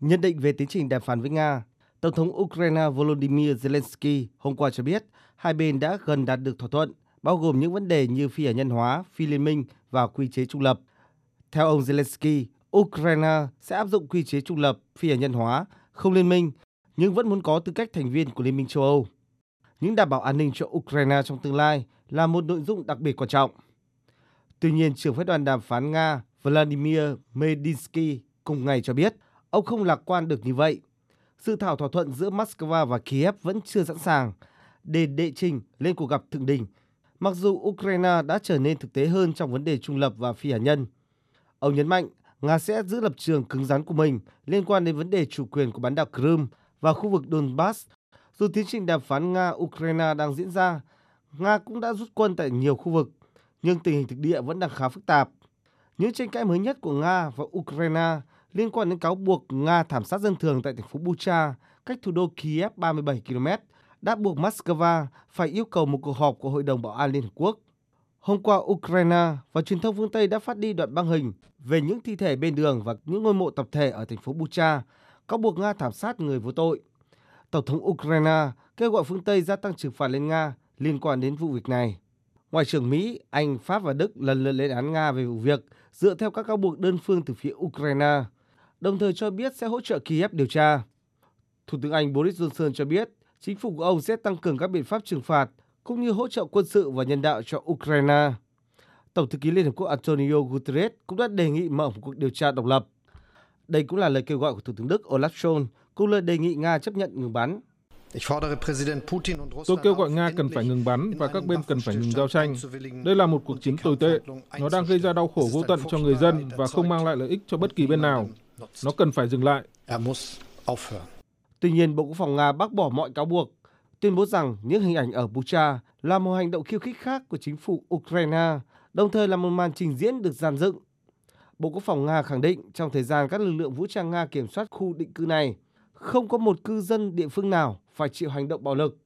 Nhận định về tiến trình đàm phán với Nga, Tổng thống Ukraine Volodymyr Zelensky hôm qua cho biết hai bên đã gần đạt được thỏa thuận, bao gồm những vấn đề như phi hạt nhân hóa, phi liên minh và quy chế trung lập. Theo ông Zelensky, Ukraine sẽ áp dụng quy chế trung lập, phi hạt nhân hóa, không liên minh, nhưng vẫn muốn có tư cách thành viên của Liên minh châu Âu. Những đảm bảo an ninh cho Ukraine trong tương lai là một nội dung đặc biệt quan trọng. Tuy nhiên, trưởng phái đoàn đàm phán Nga Vladimir Medinsky cùng ngày cho biết ông không lạc quan được như vậy. Dự thảo thỏa thuận giữa Moscow và Kiev vẫn chưa sẵn sàng để đệ trình lên cuộc gặp thượng đỉnh, mặc dù Ukraine đã trở nên thực tế hơn trong vấn đề trung lập và phi hạt nhân. Ông nhấn mạnh Nga sẽ giữ lập trường cứng rắn của mình liên quan đến vấn đề chủ quyền của bán đảo Crimea và khu vực Donbass. Dù tiến trình đàm phán Nga-Ukraine đang diễn ra, Nga cũng đã rút quân tại nhiều khu vực, nhưng tình hình thực địa vẫn đang khá phức tạp. Những tranh cãi mới nhất của Nga và Ukraine liên quan đến cáo buộc Nga thảm sát dân thường tại thành phố Bucha, cách thủ đô Kiev 37 km, đã buộc Moscow phải yêu cầu một cuộc họp của Hội đồng Bảo an Liên Hợp Quốc. Hôm qua, Ukraine và truyền thông phương Tây đã phát đi đoạn băng hình về những thi thể bên đường và những ngôi mộ tập thể ở thành phố Bucha, cáo buộc Nga thảm sát người vô tội. Tổng thống Ukraine kêu gọi phương Tây gia tăng trừng phạt lên Nga liên quan đến vụ việc này. Ngoại trưởng Mỹ, Anh, Pháp và Đức lần lượt lên án Nga về vụ việc dựa theo các cáo buộc đơn phương từ phía Ukraine, đồng thời cho biết sẽ hỗ trợ Kiev điều tra. Thủ tướng Anh Boris Johnson cho biết chính phủ của ông sẽ tăng cường các biện pháp trừng phạt cũng như hỗ trợ quân sự và nhân đạo cho Ukraine. Tổng thư ký Liên Hợp Quốc Antonio Guterres cũng đã đề nghị mở một cuộc điều tra độc lập. Đây cũng là lời kêu gọi của Thủ tướng Đức Olaf Scholz, cũng lời đề nghị Nga chấp nhận ngừng bắn. Tôi kêu gọi Nga cần phải ngừng bắn và các bên cần phải ngừng giao tranh. Đây là một cuộc chiến tồi tệ. Nó đang gây ra đau khổ vô tận cho người dân và không mang lại lợi ích cho bất kỳ bên nào. Nó cần phải dừng lại. Tuy nhiên, Bộ Quốc phòng Nga bác bỏ mọi cáo buộc, tuyên bố rằng những hình ảnh ở Bucha là một hành động khiêu khích khác của chính phủ Ukraine, đồng thời là một màn trình diễn được dàn dựng. Bộ Quốc phòng Nga khẳng định trong thời gian các lực lượng vũ trang Nga kiểm soát khu định cư này, không có một cư dân địa phương nào phải chịu hành động bạo lực.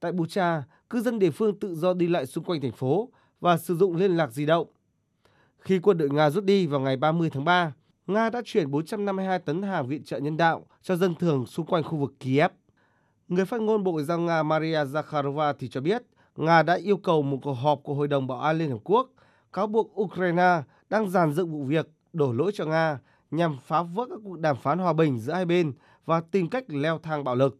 Tại Bucha, cư dân địa phương tự do đi lại xung quanh thành phố và sử dụng liên lạc di động. Khi quân đội Nga rút đi vào ngày 30 tháng 3, Nga đã chuyển 452 tấn hàng viện trợ nhân đạo cho dân thường xung quanh khu vực Kiev. Người phát ngôn Bộ Ngoại giao Nga Maria Zakharova thì cho biết, Nga đã yêu cầu một cuộc họp của Hội đồng Bảo an Liên Hợp Quốc, cáo buộc Ukraine đang giàn dựng vụ việc đổ lỗi cho Nga nhằm phá vỡ các cuộc đàm phán hòa bình giữa hai bên và tìm cách leo thang bạo lực.